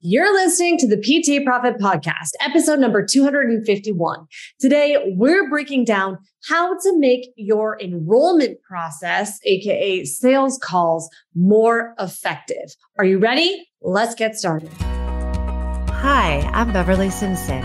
You're listening to the PT Profit Podcast, episode number 251. Today, we're breaking down how to make your enrollment process, AKA sales calls, more effective. Are you ready? Let's get started. Hi, I'm Beverly Simpson,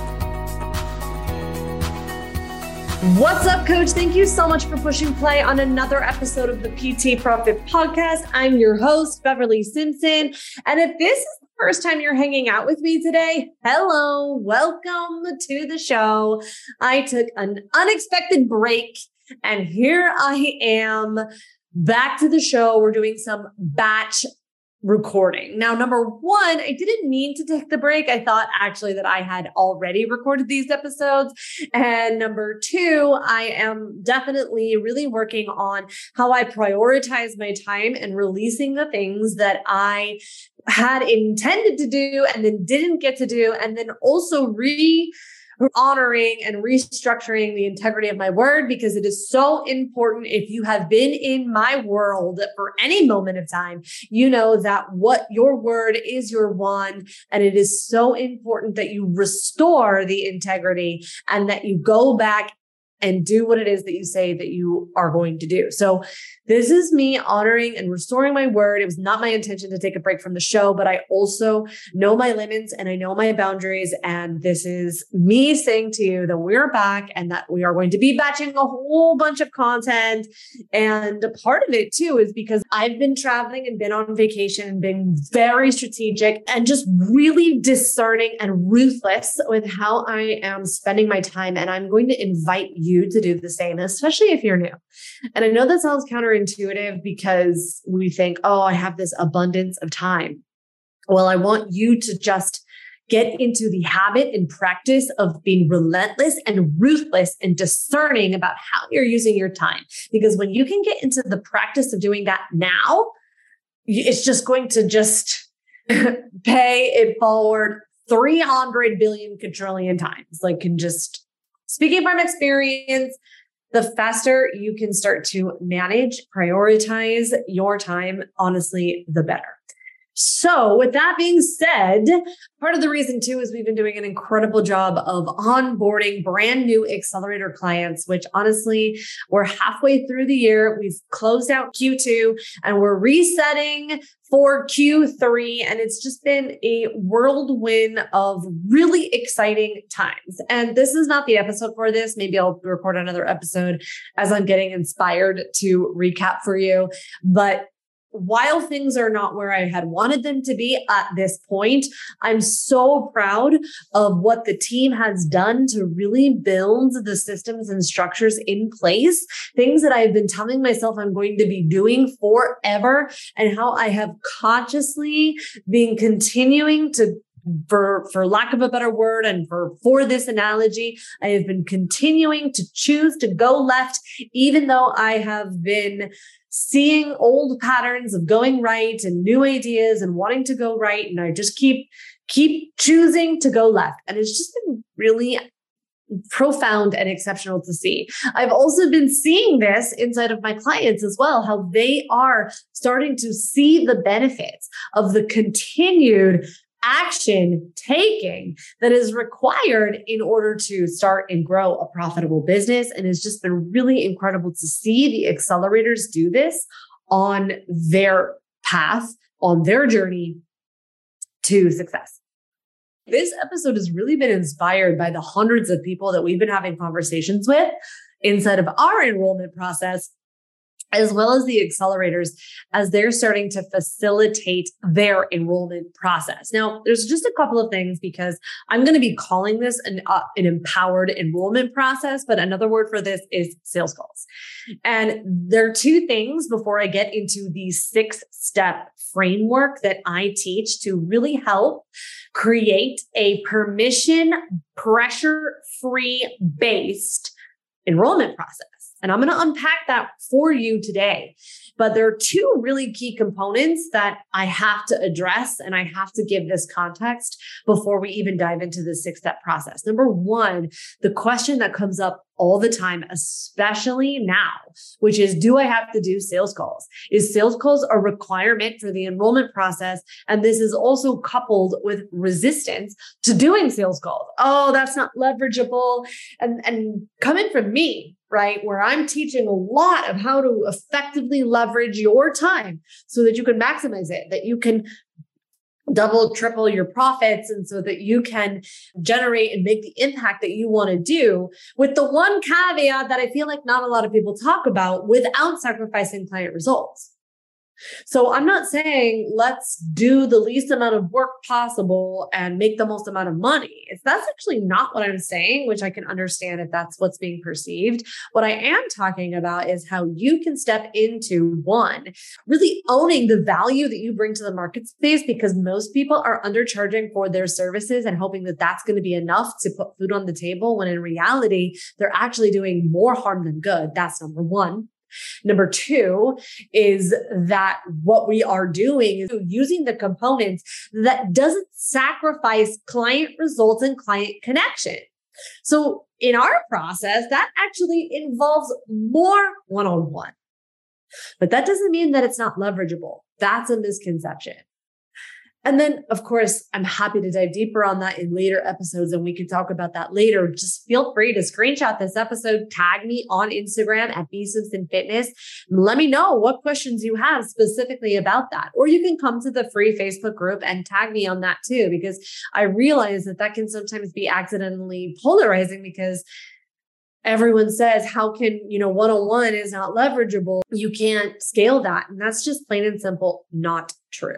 What's up, coach? Thank you so much for pushing play on another episode of the PT Profit Podcast. I'm your host, Beverly Simpson. And if this is the first time you're hanging out with me today, hello, welcome to the show. I took an unexpected break and here I am back to the show. We're doing some batch recording. Now, number one, I didn't mean to take the break. I thought actually that I had already recorded these episodes. And number two, I am definitely really working on how I prioritize my time and releasing the things that I had intended to do and then didn't get to do. And then also re honoring and restructuring the integrity of my word because it is so important. If you have been in my world for any moment of time, you know that what your word is your one. And it is so important that you restore the integrity and that you go back and do what it is that you say that you are going to do. So this is me honoring and restoring my word. It was not my intention to take a break from the show, but I also know my limits and I know my boundaries. And this is me saying to you that we're back and that we are going to be batching a whole bunch of content. And a part of it too is because I've been traveling and been on vacation and been very strategic and just really discerning and ruthless with how I am spending my time. And I'm going to invite you you to do the same, especially if you're new. And I know that sounds counterintuitive because we think, oh, I have this abundance of time. Well, I want you to just get into the habit and practice of being relentless and ruthless and discerning about how you're using your time. Because when you can get into the practice of doing that now, it's just going to just pay it forward 300 billion quadrillion times. Like, can just Speaking from experience, the faster you can start to manage, prioritize your time, honestly, the better. So, with that being said, part of the reason too is we've been doing an incredible job of onboarding brand new accelerator clients, which honestly, we're halfway through the year. We've closed out Q2 and we're resetting for Q3. And it's just been a whirlwind of really exciting times. And this is not the episode for this. Maybe I'll record another episode as I'm getting inspired to recap for you. But while things are not where I had wanted them to be at this point, I'm so proud of what the team has done to really build the systems and structures in place, things that I've been telling myself I'm going to be doing forever, and how I have consciously been continuing to for for lack of a better word and for for this analogy i have been continuing to choose to go left even though i have been seeing old patterns of going right and new ideas and wanting to go right and i just keep keep choosing to go left and it's just been really profound and exceptional to see. I've also been seeing this inside of my clients as well, how they are starting to see the benefits of the continued action taking that is required in order to start and grow a profitable business. And it's just been really incredible to see the accelerators do this on their path, on their journey to success. This episode has really been inspired by the hundreds of people that we've been having conversations with inside of our enrollment process as well as the accelerators as they're starting to facilitate their enrollment process. Now, there's just a couple of things because I'm going to be calling this an, uh, an empowered enrollment process, but another word for this is sales calls. And there are two things before I get into the six step framework that I teach to really help create a permission pressure free based enrollment process. And I'm going to unpack that for you today. But there are two really key components that I have to address and I have to give this context before we even dive into the six step process. Number one, the question that comes up all the time, especially now, which is do I have to do sales calls? Is sales calls a requirement for the enrollment process? And this is also coupled with resistance to doing sales calls. Oh, that's not leverageable. And, and coming from me, right? Where I'm teaching a lot of how to effectively leverage your time so that you can maximize it, that you can double, triple your profits, and so that you can generate and make the impact that you want to do. With the one caveat that I feel like not a lot of people talk about without sacrificing client results. So I'm not saying let's do the least amount of work possible and make the most amount of money. It's that's actually not what I'm saying, which I can understand if that's what's being perceived. What I am talking about is how you can step into one, really owning the value that you bring to the market space because most people are undercharging for their services and hoping that that's going to be enough to put food on the table when in reality, they're actually doing more harm than good. That's number one. Number two is that what we are doing is using the components that doesn't sacrifice client results and client connection. So in our process, that actually involves more one on one. But that doesn't mean that it's not leverageable. That's a misconception. And then, of course, I'm happy to dive deeper on that in later episodes and we can talk about that later. Just feel free to screenshot this episode, tag me on Instagram at Simpson Fitness. Let me know what questions you have specifically about that. Or you can come to the free Facebook group and tag me on that too, because I realize that that can sometimes be accidentally polarizing because everyone says how can you know one-on-one is not leverageable you can't scale that and that's just plain and simple not true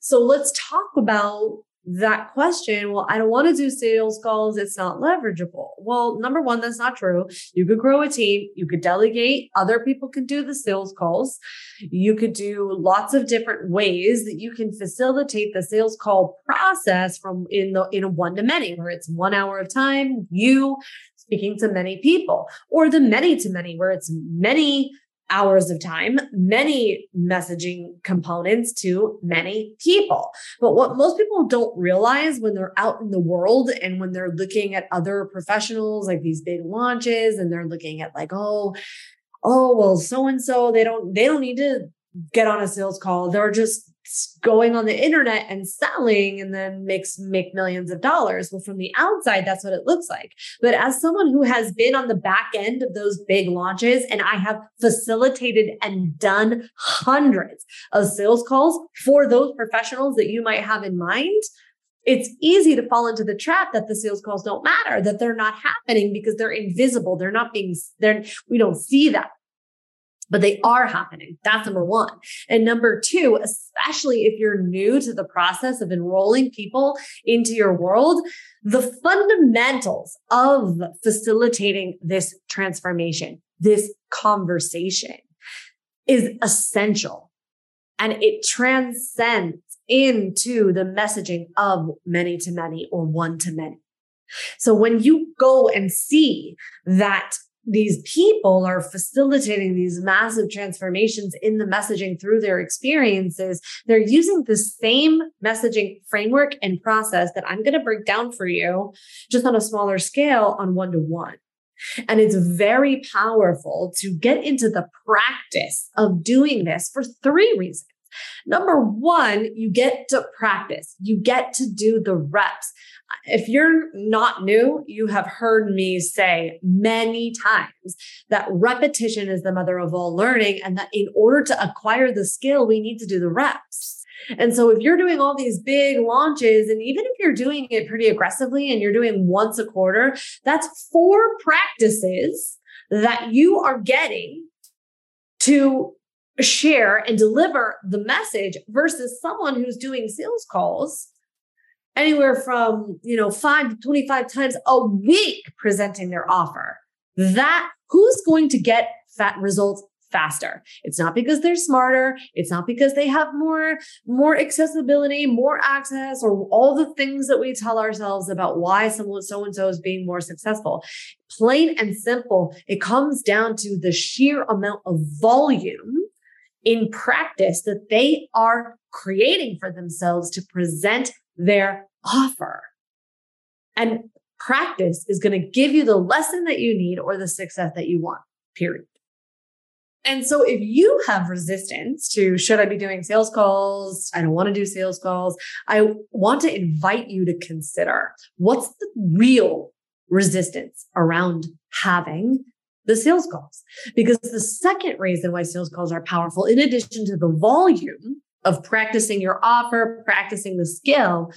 so let's talk about that question. Well, I don't want to do sales calls. It's not leverageable. Well, number one, that's not true. You could grow a team. You could delegate. Other people can do the sales calls. You could do lots of different ways that you can facilitate the sales call process from in the, in a one to many, where it's one hour of time, you speaking to many people or the many to many, where it's many hours of time, many messaging components to many people. But what most people don't realize when they're out in the world and when they're looking at other professionals, like these big launches, and they're looking at like, oh, oh, well, so and so, they don't, they don't need to get on a sales call. They're just going on the internet and selling and then makes make millions of dollars. Well, from the outside, that's what it looks like. But as someone who has been on the back end of those big launches and I have facilitated and done hundreds of sales calls for those professionals that you might have in mind, it's easy to fall into the trap that the sales calls don't matter, that they're not happening because they're invisible. They're not being, they're, we don't see that but they are happening. That's number one. And number two, especially if you're new to the process of enrolling people into your world, the fundamentals of facilitating this transformation, this conversation is essential and it transcends into the messaging of many to many or one to many. So when you go and see that these people are facilitating these massive transformations in the messaging through their experiences, they're using the same messaging framework and process that I'm going to break down for you just on a smaller scale on one to one. And it's very powerful to get into the practice of doing this for three reasons. Number one, you get to practice, you get to do the reps. If you're not new, you have heard me say many times that repetition is the mother of all learning, and that in order to acquire the skill, we need to do the reps. And so if you're doing all these big launches, and even if you're doing it pretty aggressively and you're doing once a quarter, that's four practices that you are getting to share and deliver the message versus someone who's doing sales calls anywhere from, you know, 5 to 25 times a week presenting their offer. That who's going to get fat results faster. It's not because they're smarter. It's not because they have more, more accessibility, more access, or all the things that we tell ourselves about why someone so and so is being more successful. Plain and simple, it comes down to the sheer amount of volume in practice that they are creating for themselves to present their offer. And practice is going to give you the lesson that you need or the success that you want, period. And so if you have resistance to should I be doing sales calls? I don't want to do sales calls. I want to invite you to consider what's the real resistance around having the sales calls. Because the second reason why sales calls are powerful, in addition to the volume of practicing your offer, practicing the skill,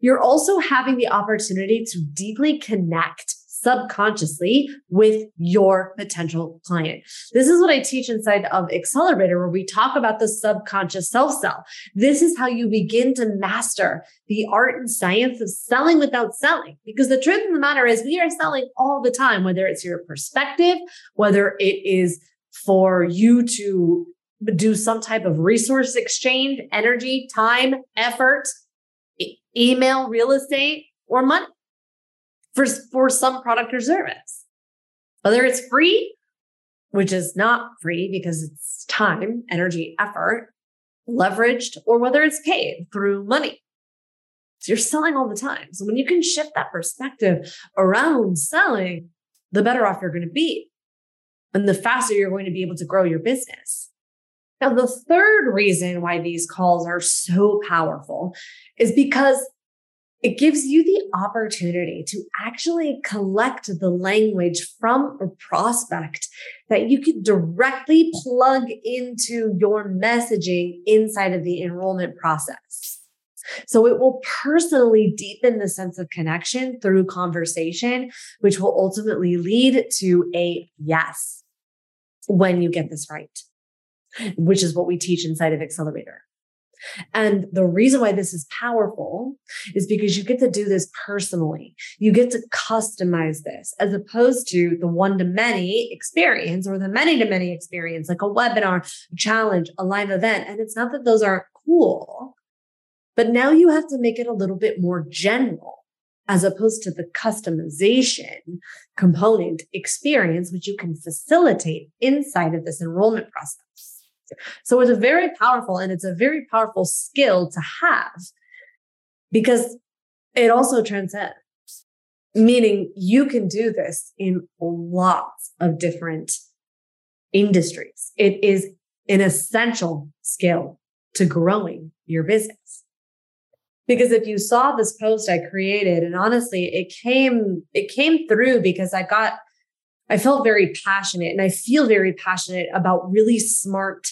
you're also having the opportunity to deeply connect subconsciously with your potential client. This is what I teach inside of Accelerator, where we talk about the subconscious self sell. This is how you begin to master the art and science of selling without selling. Because the truth of the matter is, we are selling all the time, whether it's your perspective, whether it is for you to do some type of resource exchange, energy, time, effort, e- email, real estate, or money for, for some product or service. Whether it's free, which is not free because it's time, energy, effort, leveraged, or whether it's paid through money. So you're selling all the time. So when you can shift that perspective around selling, the better off you're going to be. And the faster you're going to be able to grow your business. Now, the third reason why these calls are so powerful is because it gives you the opportunity to actually collect the language from a prospect that you could directly plug into your messaging inside of the enrollment process. So it will personally deepen the sense of connection through conversation, which will ultimately lead to a yes when you get this right, which is what we teach inside of Accelerator. And the reason why this is powerful is because you get to do this personally. You get to customize this as opposed to the one to many experience or the many to many experience, like a webinar, a challenge, a live event. And it's not that those aren't cool, but now you have to make it a little bit more general as opposed to the customization component experience, which you can facilitate inside of this enrollment process. So it's a very powerful and it's a very powerful skill to have because it also transcends, meaning you can do this in lots of different industries. It is an essential skill to growing your business. Because if you saw this post I created, and honestly, it came, it came through because I got I felt very passionate and I feel very passionate about really smart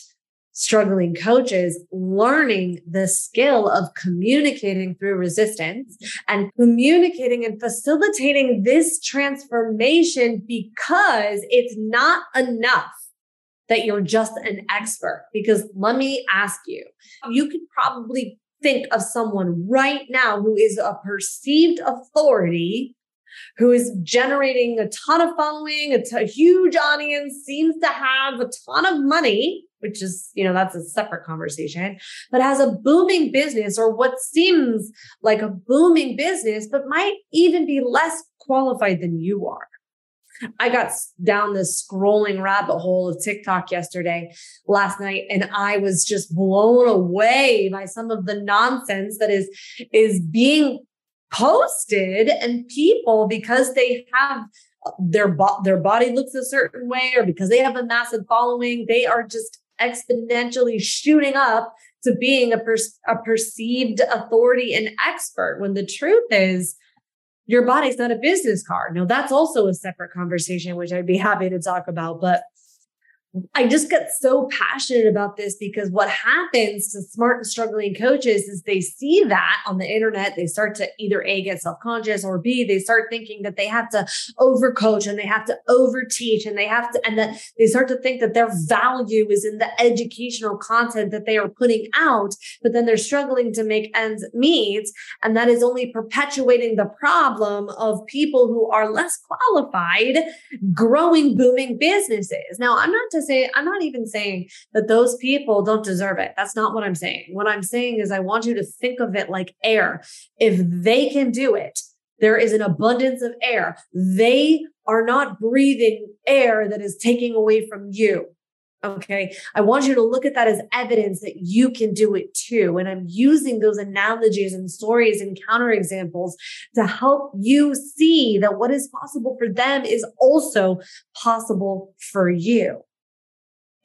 struggling coaches learning the skill of communicating through resistance and communicating and facilitating this transformation because it's not enough that you're just an expert. Because let me ask you, you could probably think of someone right now who is a perceived authority who is generating a ton of following, a, t- a huge audience, seems to have a ton of money, which is, you know, that's a separate conversation, but has a booming business or what seems like a booming business, but might even be less qualified than you are. I got down this scrolling rabbit hole of TikTok yesterday, last night, and I was just blown away by some of the nonsense that is, is being posted and people because they have uh, their bo- their body looks a certain way or because they have a massive following they are just exponentially shooting up to being a, per- a perceived authority and expert when the truth is your body's not a business card. Now that's also a separate conversation, which I'd be happy to talk about. But I just get so passionate about this because what happens to smart and struggling coaches is they see that on the internet. They start to either A, get self conscious or B, they start thinking that they have to overcoach and they have to overteach and they have to, and that they start to think that their value is in the educational content that they are putting out. But then they're struggling to make ends meet. And that is only perpetuating the problem of people who are less qualified growing, booming businesses. Now, I'm not to say, I'm not even saying that those people don't deserve it. That's not what I'm saying. What I'm saying is, I want you to think of it like air. If they can do it, there is an abundance of air. They are not breathing air that is taking away from you. Okay. I want you to look at that as evidence that you can do it too. And I'm using those analogies and stories and counterexamples to help you see that what is possible for them is also possible for you.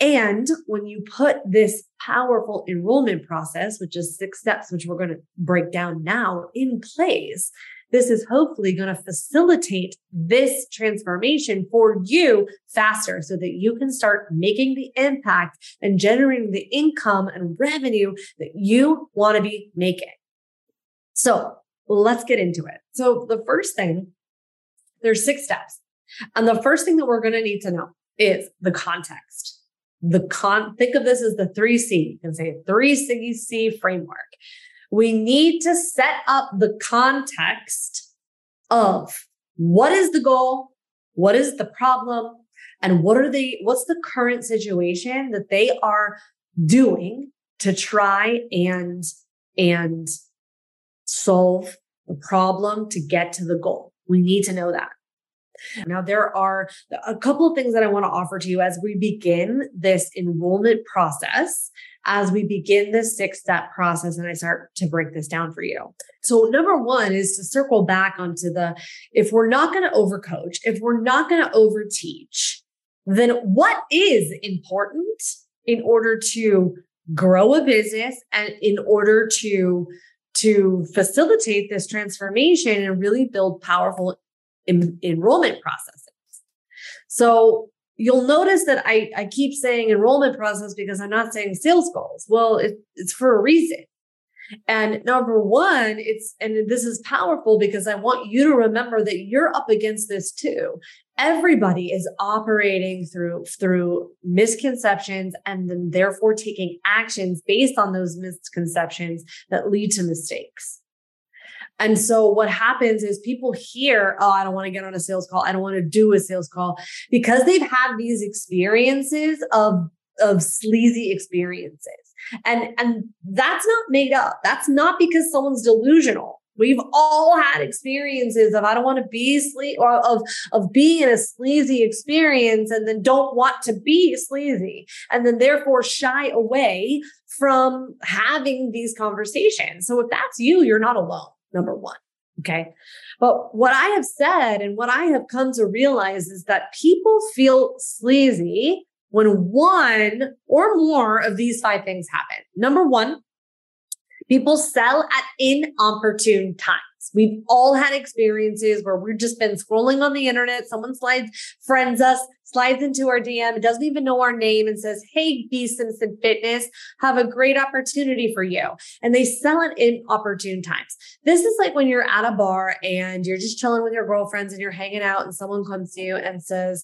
And when you put this powerful enrollment process, which is six steps, which we're going to break down now in place, this is hopefully going to facilitate this transformation for you faster so that you can start making the impact and generating the income and revenue that you want to be making. So let's get into it. So the first thing, there's six steps. And the first thing that we're going to need to know is the context the con think of this as the 3C. You can say 3C C framework. We need to set up the context of what is the goal, what is the problem, and what are the what's the current situation that they are doing to try and and solve the problem to get to the goal. We need to know that. Now, there are a couple of things that I want to offer to you as we begin this enrollment process, as we begin this six step process, and I start to break this down for you. So, number one is to circle back onto the if we're not going to overcoach, if we're not going to overteach, then what is important in order to grow a business and in order to to facilitate this transformation and really build powerful in, enrollment processes. So you'll notice that I, I keep saying enrollment process because I'm not saying sales calls. Well, it, it's for a reason. And number one, it's, and this is powerful because I want you to remember that you're up against this too. Everybody is operating through, through misconceptions and then therefore taking actions based on those misconceptions that lead to mistakes. And so what happens is people hear, oh, I don't want to get on a sales call. I don't want to do a sales call because they've had these experiences of, of sleazy experiences. And, and that's not made up. That's not because someone's delusional. We've all had experiences of I don't want to be sleazy or of of being in a sleazy experience and then don't want to be sleazy and then therefore shy away from having these conversations. So if that's you, you're not alone number one. Okay. But what I have said and what I have come to realize is that people feel sleazy when one or more of these five things happen. Number one, people sell at inopportune times. We've all had experiences where we've just been scrolling on the internet. Someone slides, friends us, slides into our DM, doesn't even know our name and says, Hey, B Simpson Fitness, have a great opportunity for you. And they sell it in opportune times. This is like when you're at a bar and you're just chilling with your girlfriends and you're hanging out and someone comes to you and says,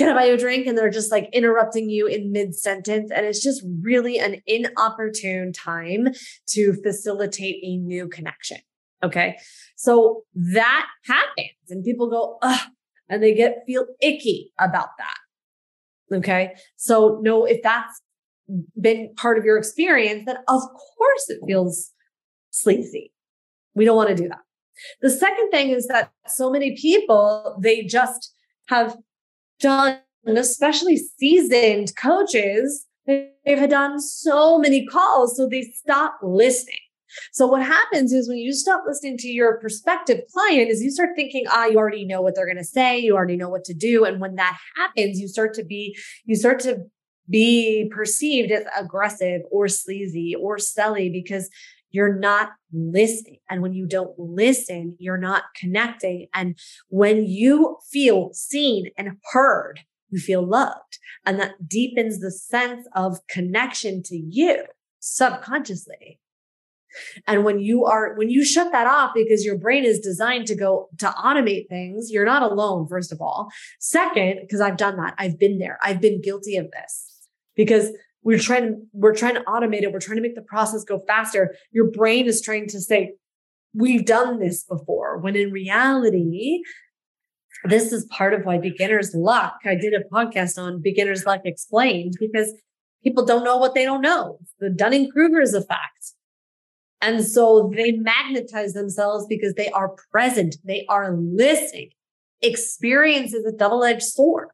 I buy you a drink? And they're just like interrupting you in mid sentence. And it's just really an inopportune time to facilitate a new connection. Okay. So that happens and people go, ugh, and they get feel icky about that. Okay. So no, if that's been part of your experience, then of course it feels sleazy. We don't want to do that. The second thing is that so many people, they just have done, especially seasoned coaches, they've done so many calls. So they stop listening. So what happens is when you stop listening to your prospective client is you start thinking, ah, you already know what they're going to say. You already know what to do. And when that happens, you start to be, you start to be perceived as aggressive or sleazy or selly because you're not listening. And when you don't listen, you're not connecting. And when you feel seen and heard, you feel loved. And that deepens the sense of connection to you subconsciously. And when you are, when you shut that off because your brain is designed to go to automate things, you're not alone, first of all. Second, because I've done that, I've been there, I've been guilty of this because we're trying to, we're trying to automate it. We're trying to make the process go faster. Your brain is trying to say, we've done this before. When in reality, this is part of why beginner's luck. I did a podcast on beginner's luck explained because people don't know what they don't know. The Dunning Kruger's effect. And so they magnetize themselves because they are present, they are listening. Experience is a double edged sword.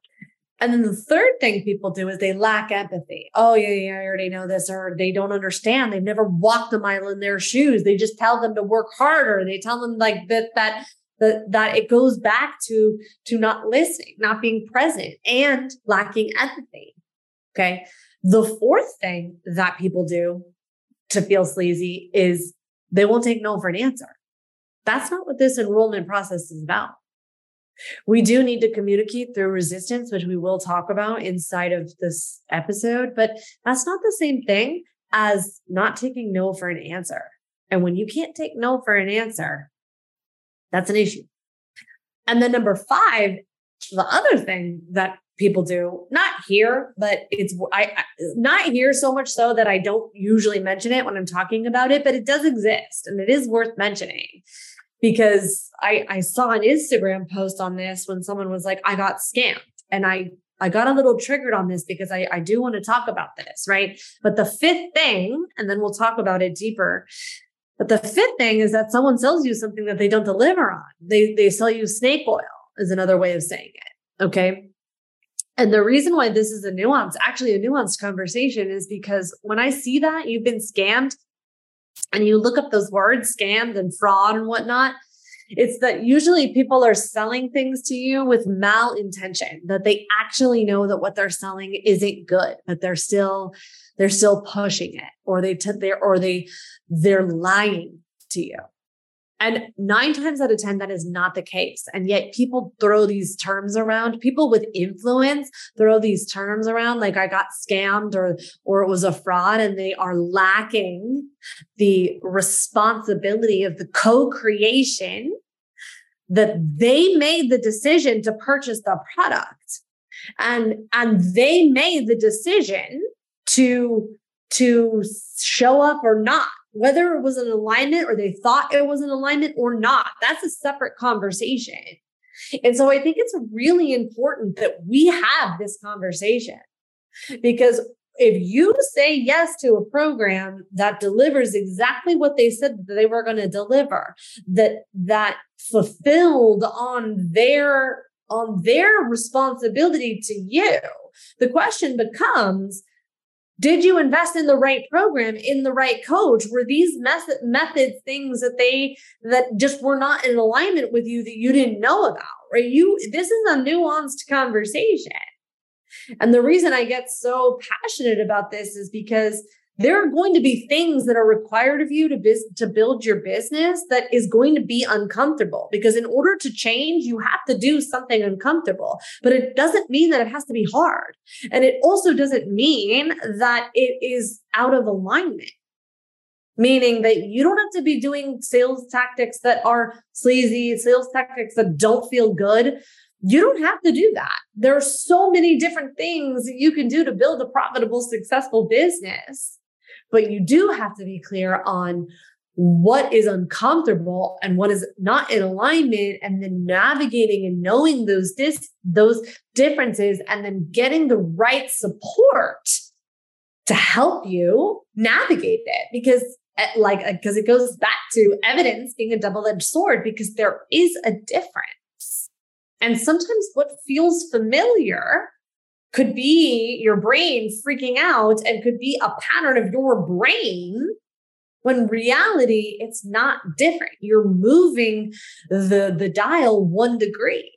And then the third thing people do is they lack empathy. Oh, yeah, yeah, I already know this, or they don't understand. They've never walked a mile in their shoes. They just tell them to work harder. They tell them like that, that, that, that it goes back to, to not listening, not being present and lacking empathy. Okay. The fourth thing that people do to feel sleazy is they won't take no for an answer. That's not what this enrollment process is about. We do need to communicate through resistance, which we will talk about inside of this episode, but that's not the same thing as not taking no for an answer. And when you can't take no for an answer, that's an issue. And then number five, the other thing that people do. Not here but it's I, I, not here so much so that i don't usually mention it when i'm talking about it but it does exist and it is worth mentioning. Because i i saw an instagram post on this when someone was like i got scammed and i i got a little triggered on this because i i do want to talk about this right? But the fifth thing and then we'll talk about it deeper but the fifth thing is that someone sells you something that they don't deliver on. They they sell you snake oil is another way of saying it okay and the reason why this is a nuance, actually a nuanced conversation, is because when I see that you've been scammed and you look up those words, scammed and fraud and whatnot, it's that usually people are selling things to you with malintention, that they actually know that what they're selling isn't good, but they're still they're still pushing it, or they t- they're or they they're lying to you. And nine times out of 10, that is not the case. And yet people throw these terms around. People with influence throw these terms around like I got scammed or, or it was a fraud and they are lacking the responsibility of the co-creation that they made the decision to purchase the product and, and they made the decision to, to show up or not whether it was an alignment or they thought it was an alignment or not, that's a separate conversation. And so I think it's really important that we have this conversation because if you say yes to a program that delivers exactly what they said that they were going to deliver that that fulfilled on their on their responsibility to you the question becomes did you invest in the right program in the right coach? Were these method methods things that they that just were not in alignment with you that you didn't know about right? You this is a nuanced conversation. And the reason i get so passionate about this is because there are going to be things that are required of you to, to build your business that is going to be uncomfortable because in order to change you have to do something uncomfortable but it doesn't mean that it has to be hard and it also doesn't mean that it is out of alignment meaning that you don't have to be doing sales tactics that are sleazy sales tactics that don't feel good you don't have to do that. There are so many different things you can do to build a profitable, successful business. But you do have to be clear on what is uncomfortable and what is not in alignment and then navigating and knowing those dis- those differences and then getting the right support to help you navigate it. Because eh, like because it goes back to evidence being a double-edged sword because there is a difference. And sometimes what feels familiar could be your brain freaking out and could be a pattern of your brain when reality it's not different. You're moving the the dial one degree.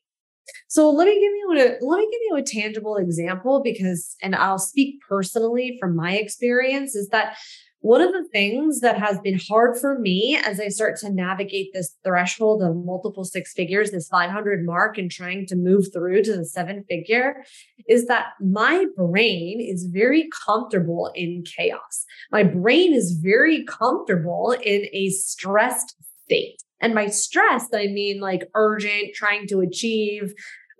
So let me give you a let me give you a tangible example because and I'll speak personally from my experience is that one of the things that has been hard for me as I start to navigate this threshold of multiple six figures, this 500 mark, and trying to move through to the seven figure is that my brain is very comfortable in chaos. My brain is very comfortable in a stressed state. And by stressed, I mean like urgent, trying to achieve,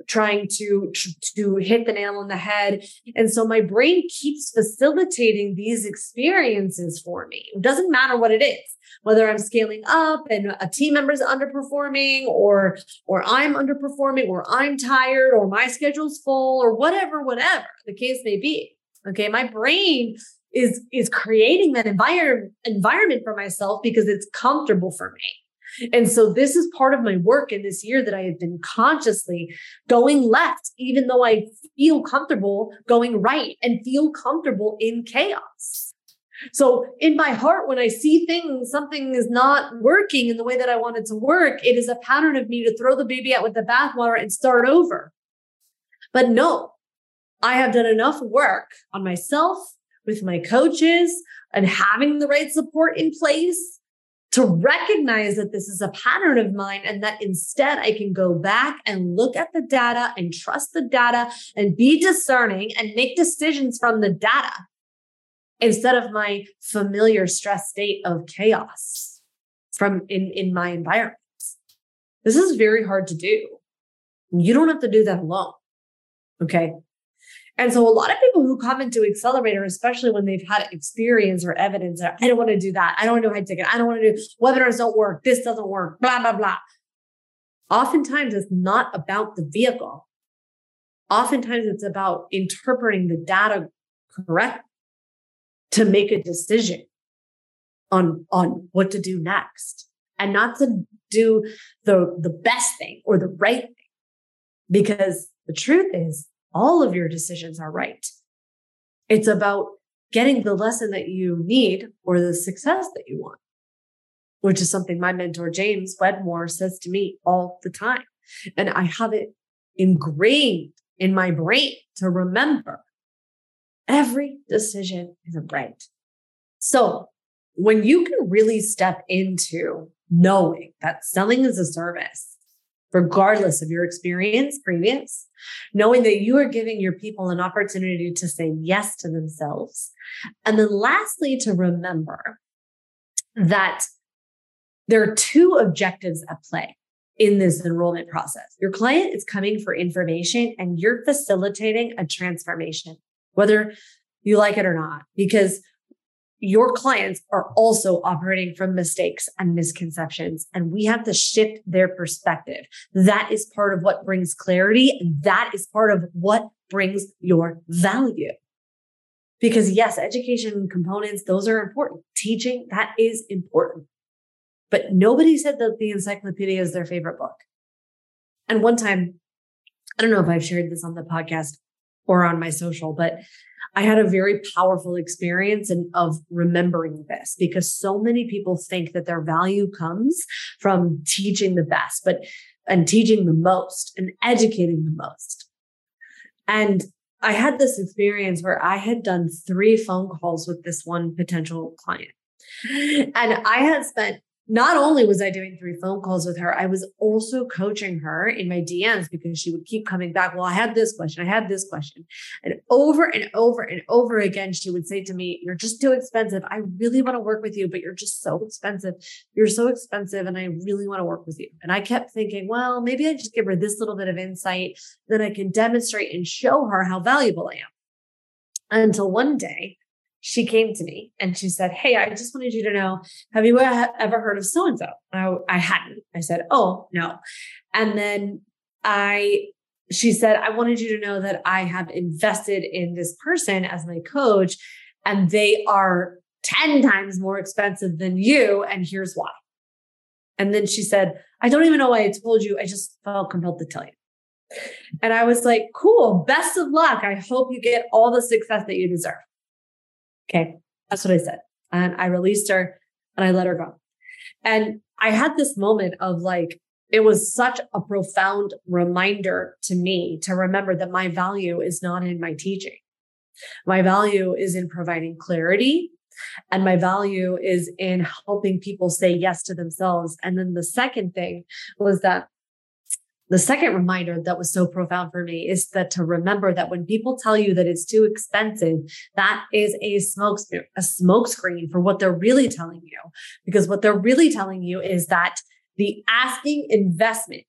trying to to hit the nail on the head. And so my brain keeps facilitating these experiences for me. It doesn't matter what it is whether i'm scaling up and a team member's underperforming or or i'm underperforming or i'm tired or my schedule's full or whatever whatever the case may be. Okay my brain is is creating that environment environment for myself because it's comfortable for me and so this is part of my work in this year that I have been consciously going left, even though I feel comfortable going right and feel comfortable in chaos. So in my heart, when I see things, something is not working in the way that I want it to work, it is a pattern of me to throw the baby out with the bathwater and start over. But no, I have done enough work on myself with my coaches and having the right support in place to recognize that this is a pattern of mine and that instead I can go back and look at the data and trust the data and be discerning and make decisions from the data instead of my familiar stress state of chaos from in, in my environment. This is very hard to do. You don't have to do that alone. Okay. And so a lot of people who come into Accelerator, especially when they've had experience or evidence, I don't want to do that. I don't want to do high ticket. I don't want to do webinars don't work. This doesn't work, blah, blah, blah. Oftentimes it's not about the vehicle. Oftentimes it's about interpreting the data correct to make a decision on, on what to do next and not to do the, the best thing or the right thing. Because the truth is all of your decisions are right. It's about getting the lesson that you need or the success that you want, which is something my mentor, James Wedmore, says to me all the time. And I have it ingrained in my brain to remember every decision is right. So when you can really step into knowing that selling is a service regardless of your experience previous, knowing that you are giving your people an opportunity to say yes to themselves. And then lastly, to remember that there are two objectives at play in this enrollment process. Your client is coming for information and you're facilitating a transformation, whether you like it or not, because your clients are also operating from mistakes and misconceptions, and we have to shift their perspective. That is part of what brings clarity. That is part of what brings your value. Because yes, education components, those are important. Teaching, that is important. But nobody said that the encyclopedia is their favorite book. And one time, I don't know if I've shared this on the podcast or on my social, but I had a very powerful experience and of remembering this because so many people think that their value comes from teaching the best, but and teaching the most and educating the most. And I had this experience where I had done three phone calls with this one potential client. And I had spent not only was I doing three phone calls with her, I was also coaching her in my DMs because she would keep coming back. Well, I had this question. I had this question. And over and over and over again, she would say to me, You're just too expensive. I really want to work with you, but you're just so expensive. You're so expensive. And I really want to work with you. And I kept thinking, Well, maybe I just give her this little bit of insight. Then I can demonstrate and show her how valuable I am. Until one day, she came to me and she said, Hey, I just wanted you to know, have you ever heard of so and so? I hadn't. I said, Oh, no. And then I, she said, I wanted you to know that I have invested in this person as my coach and they are 10 times more expensive than you. And here's why. And then she said, I don't even know why I told you. I just felt compelled to tell you. And I was like, cool. Best of luck. I hope you get all the success that you deserve. Okay. That's what I said. And I released her and I let her go. And I had this moment of like, it was such a profound reminder to me to remember that my value is not in my teaching. My value is in providing clarity And my value is in helping people say yes to themselves. And then the second thing was that the second reminder that was so profound for me is that to remember that when people tell you that it's too expensive, that is a smoke a smokescreen for what they're really telling you. Because what they're really telling you is that the asking investment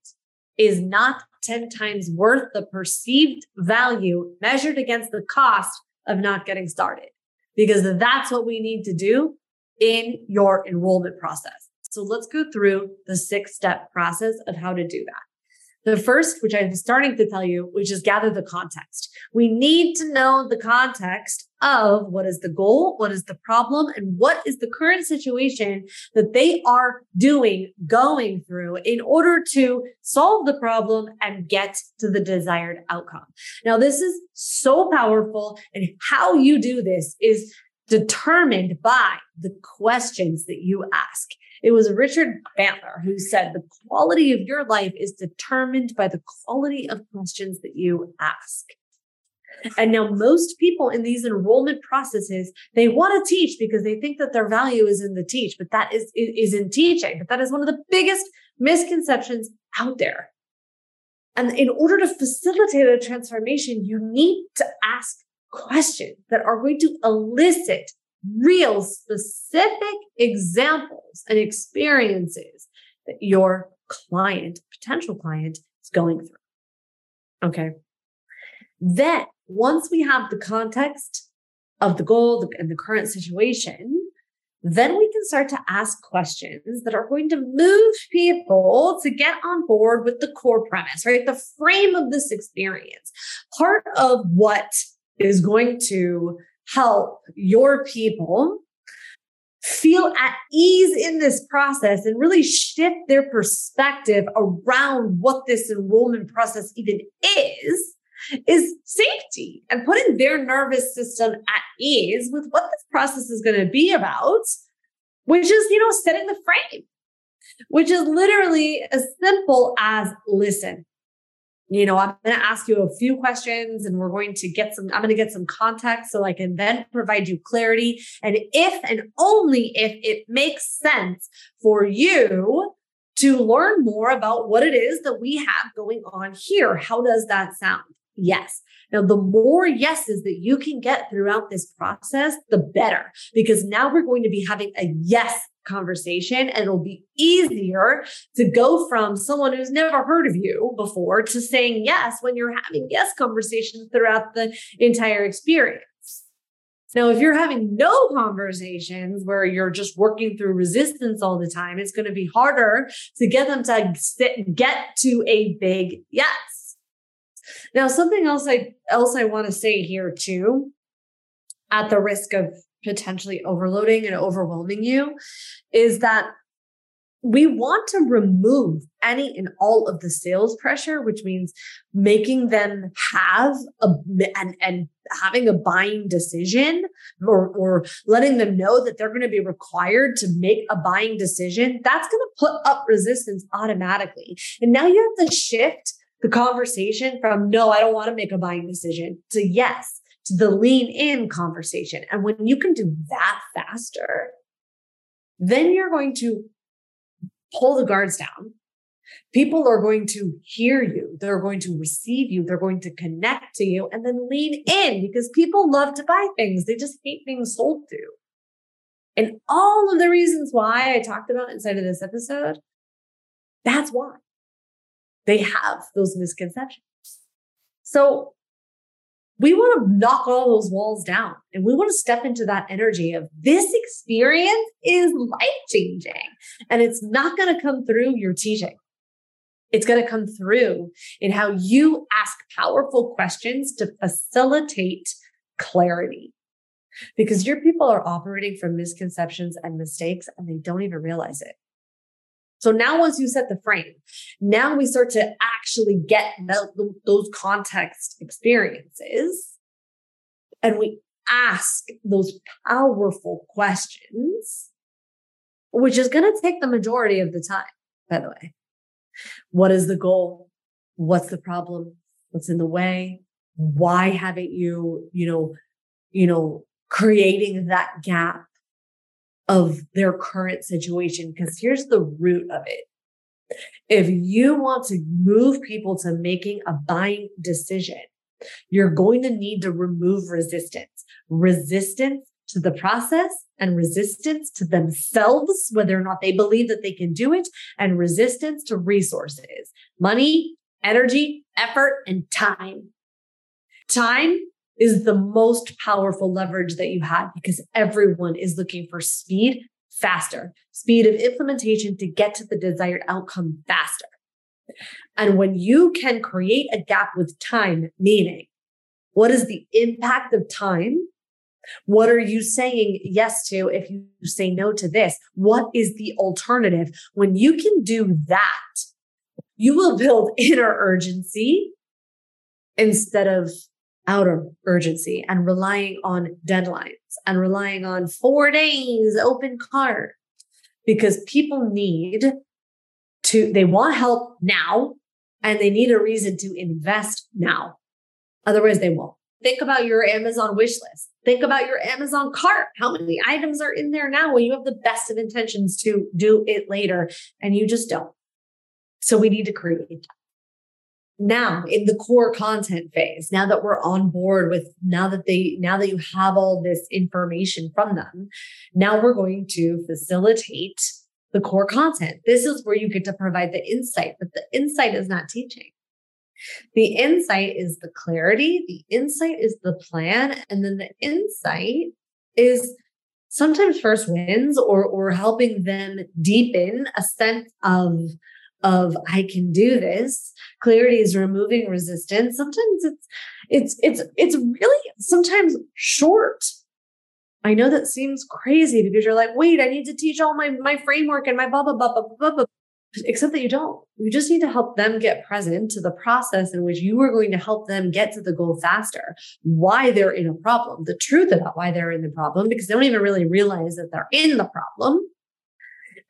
is not 10 times worth the perceived value measured against the cost of not getting started. Because that's what we need to do in your enrollment process. So let's go through the six step process of how to do that. The first, which I'm starting to tell you, which is gather the context. We need to know the context of what is the goal, what is the problem, and what is the current situation that they are doing, going through in order to solve the problem and get to the desired outcome. Now, this is so powerful, and how you do this is determined by the questions that you ask. It was Richard Bandler who said the quality of your life is determined by the quality of questions that you ask. And now most people in these enrollment processes, they want to teach because they think that their value is in the teach, but that is, is in teaching. But that is one of the biggest misconceptions out there. And in order to facilitate a transformation, you need to ask questions that are going to elicit real specific examples and experiences that your client, potential client, is going through. Okay. Then, once we have the context of the goal and the current situation, then we can start to ask questions that are going to move people to get on board with the core premise, right? The frame of this experience. Part of what is going to help your people feel at ease in this process and really shift their perspective around what this enrollment process even is is safety and putting their nervous system at ease with what this process is going to be about which is you know setting the frame which is literally as simple as listen you know, I'm going to ask you a few questions and we're going to get some, I'm going to get some context so I can then provide you clarity. And if and only if it makes sense for you to learn more about what it is that we have going on here. How does that sound? Yes. Now, the more yeses that you can get throughout this process, the better, because now we're going to be having a yes conversation and it'll be easier to go from someone who's never heard of you before to saying yes when you're having yes conversations throughout the entire experience. Now, if you're having no conversations where you're just working through resistance all the time, it's going to be harder to get them to get to a big yes. Now, something else I else I want to say here too, at the risk of potentially overloading and overwhelming you is that we want to remove any and all of the sales pressure, which means making them have a and, and having a buying decision or, or letting them know that they're going to be required to make a buying decision. That's going to put up resistance automatically. And now you have to shift the conversation from no, I don't want to make a buying decision to yes, to the lean in conversation. And when you can do that faster, then you're going to pull the guards down. People are going to hear you. They're going to receive you. They're going to connect to you and then lean in because people love to buy things. They just hate being sold to. And all of the reasons why I talked about inside of this episode, that's why they have those misconceptions. So we want to knock all those walls down and we want to step into that energy of this experience is life changing and it's not going to come through your teaching. It's going to come through in how you ask powerful questions to facilitate clarity because your people are operating from misconceptions and mistakes and they don't even realize it. So now once you set the frame, now we start to actually get the, those context experiences and we ask those powerful questions, which is going to take the majority of the time, by the way. What is the goal? What's the problem? What's in the way? Why haven't you, you know, you know, creating that gap? Of their current situation. Because here's the root of it. If you want to move people to making a buying decision, you're going to need to remove resistance, resistance to the process and resistance to themselves, whether or not they believe that they can do it, and resistance to resources, money, energy, effort, and time. Time is the most powerful leverage that you have because everyone is looking for speed faster, speed of implementation to get to the desired outcome faster. And when you can create a gap with time, meaning what is the impact of time? What are you saying yes to if you say no to this? What is the alternative? When you can do that, you will build inner urgency instead of outer urgency and relying on deadlines and relying on four days open cart because people need to, they want help now and they need a reason to invest now. Otherwise, they won't. Think about your Amazon wish list. Think about your Amazon cart. How many items are in there now when you have the best of intentions to do it later and you just don't? So we need to create now in the core content phase now that we're on board with now that they now that you have all this information from them now we're going to facilitate the core content. This is where you get to provide the insight but the insight is not teaching. The insight is the clarity the insight is the plan and then the insight is sometimes first wins or or helping them deepen a sense of of I can do this. Clarity is removing resistance. Sometimes it's it's it's it's really sometimes short. I know that seems crazy because you're like, wait, I need to teach all my my framework and my blah blah blah blah blah blah. Except that you don't. You just need to help them get present to the process in which you are going to help them get to the goal faster. Why they're in a problem, the truth about why they're in the problem, because they don't even really realize that they're in the problem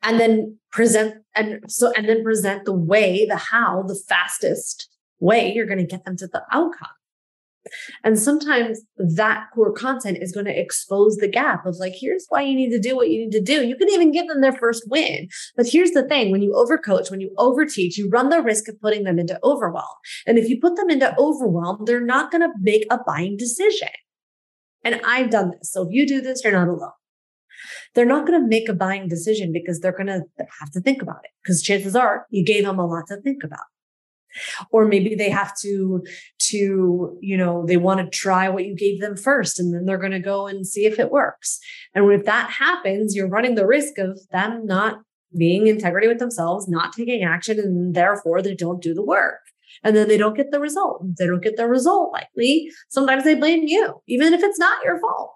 and then present and so and then present the way the how the fastest way you're going to get them to the outcome. And sometimes that core content is going to expose the gap of like here's why you need to do what you need to do. You can even give them their first win. But here's the thing when you overcoach when you overteach you run the risk of putting them into overwhelm. And if you put them into overwhelm they're not going to make a buying decision. And i've done this. So if you do this you're not alone they're not going to make a buying decision because they're going to have to think about it because chances are you gave them a lot to think about. Or maybe they have to to you know they want to try what you gave them first and then they're going to go and see if it works. And if that happens you're running the risk of them not being integrity with themselves not taking action and therefore they don't do the work. And then they don't get the result. They don't get the result likely. Sometimes they blame you even if it's not your fault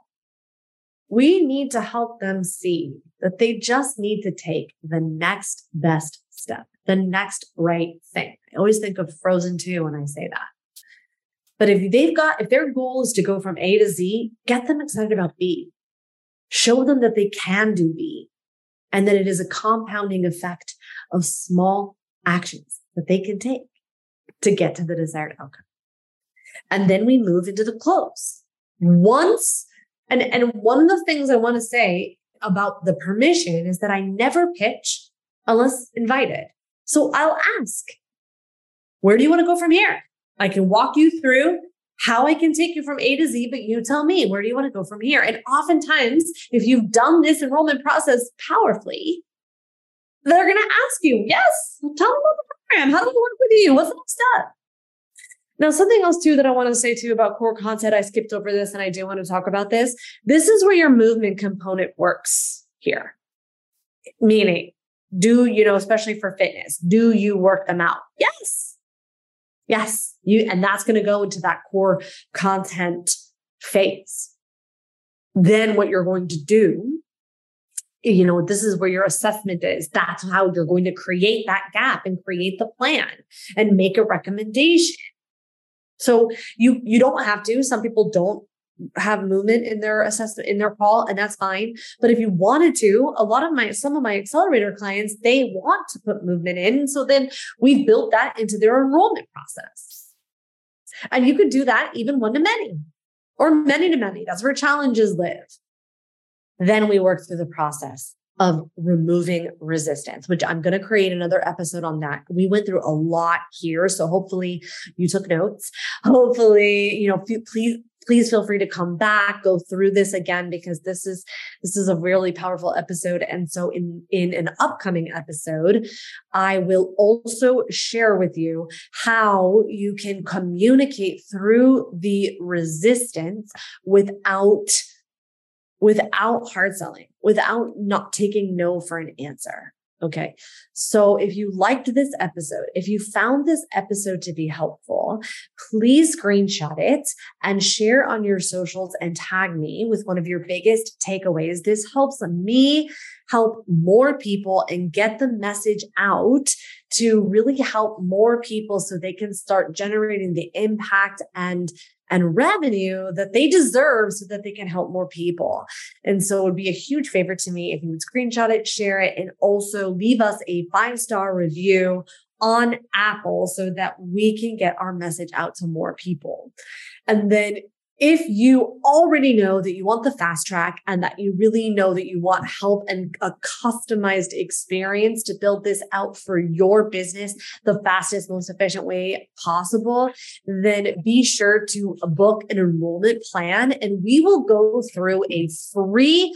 we need to help them see that they just need to take the next best step, the next right thing. I always think of Frozen 2 when I say that. But if they've got, if their goal is to go from A to Z, get them excited about B. Show them that they can do B and that it is a compounding effect of small actions that they can take to get to the desired outcome. And then we move into the close. Once and, and one of the things I want to say about the permission is that I never pitch unless invited. So I'll ask, where do you want to go from here? I can walk you through how I can take you from A to Z, but you tell me, where do you want to go from here? And oftentimes, if you've done this enrollment process powerfully, they're going to ask you, yes, tell them about the program. How do we work with you? What's the next step? Now, something else too that I want to say too about core content, I skipped over this and I do want to talk about this. This is where your movement component works here. Meaning, do you know, especially for fitness, do you work them out? Yes. Yes. You, and that's going to go into that core content phase. Then what you're going to do you know, this is where your assessment is. That's how you're going to create that gap and create the plan and make a recommendation. So you you don't have to. Some people don't have movement in their assessment in their call and that's fine. But if you wanted to a lot of my some of my accelerator clients they want to put movement in. So then we've built that into their enrollment process. And you could do that even one to many or many to many. That's where challenges live. Then we work through the process of removing resistance, which I'm going to create another episode on that. We went through a lot here. So hopefully you took notes. Hopefully, you know, please, please feel free to come back, go through this again, because this is, this is a really powerful episode. And so in, in an upcoming episode, I will also share with you how you can communicate through the resistance without without hard selling, without not taking no for an answer. Okay. So if you liked this episode, if you found this episode to be helpful, please screenshot it and share on your socials and tag me with one of your biggest takeaways. This helps me help more people and get the message out to really help more people so they can start generating the impact and and revenue that they deserve so that they can help more people. And so it would be a huge favor to me if you would screenshot it, share it, and also leave us a five star review on Apple so that we can get our message out to more people. And then if you already know that you want the fast track and that you really know that you want help and a customized experience to build this out for your business the fastest, most efficient way possible, then be sure to book an enrollment plan and we will go through a free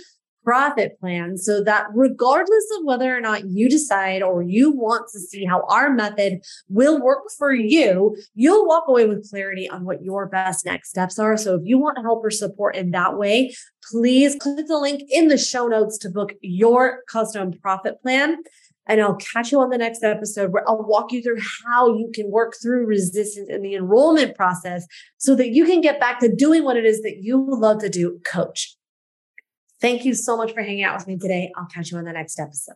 profit plan so that regardless of whether or not you decide or you want to see how our method will work for you, you'll walk away with clarity on what your best next steps are. So if you want help or support in that way, please click the link in the show notes to book your custom profit plan. And I'll catch you on the next episode where I'll walk you through how you can work through resistance in the enrollment process so that you can get back to doing what it is that you love to do, coach. Thank you so much for hanging out with me today. I'll catch you on the next episode.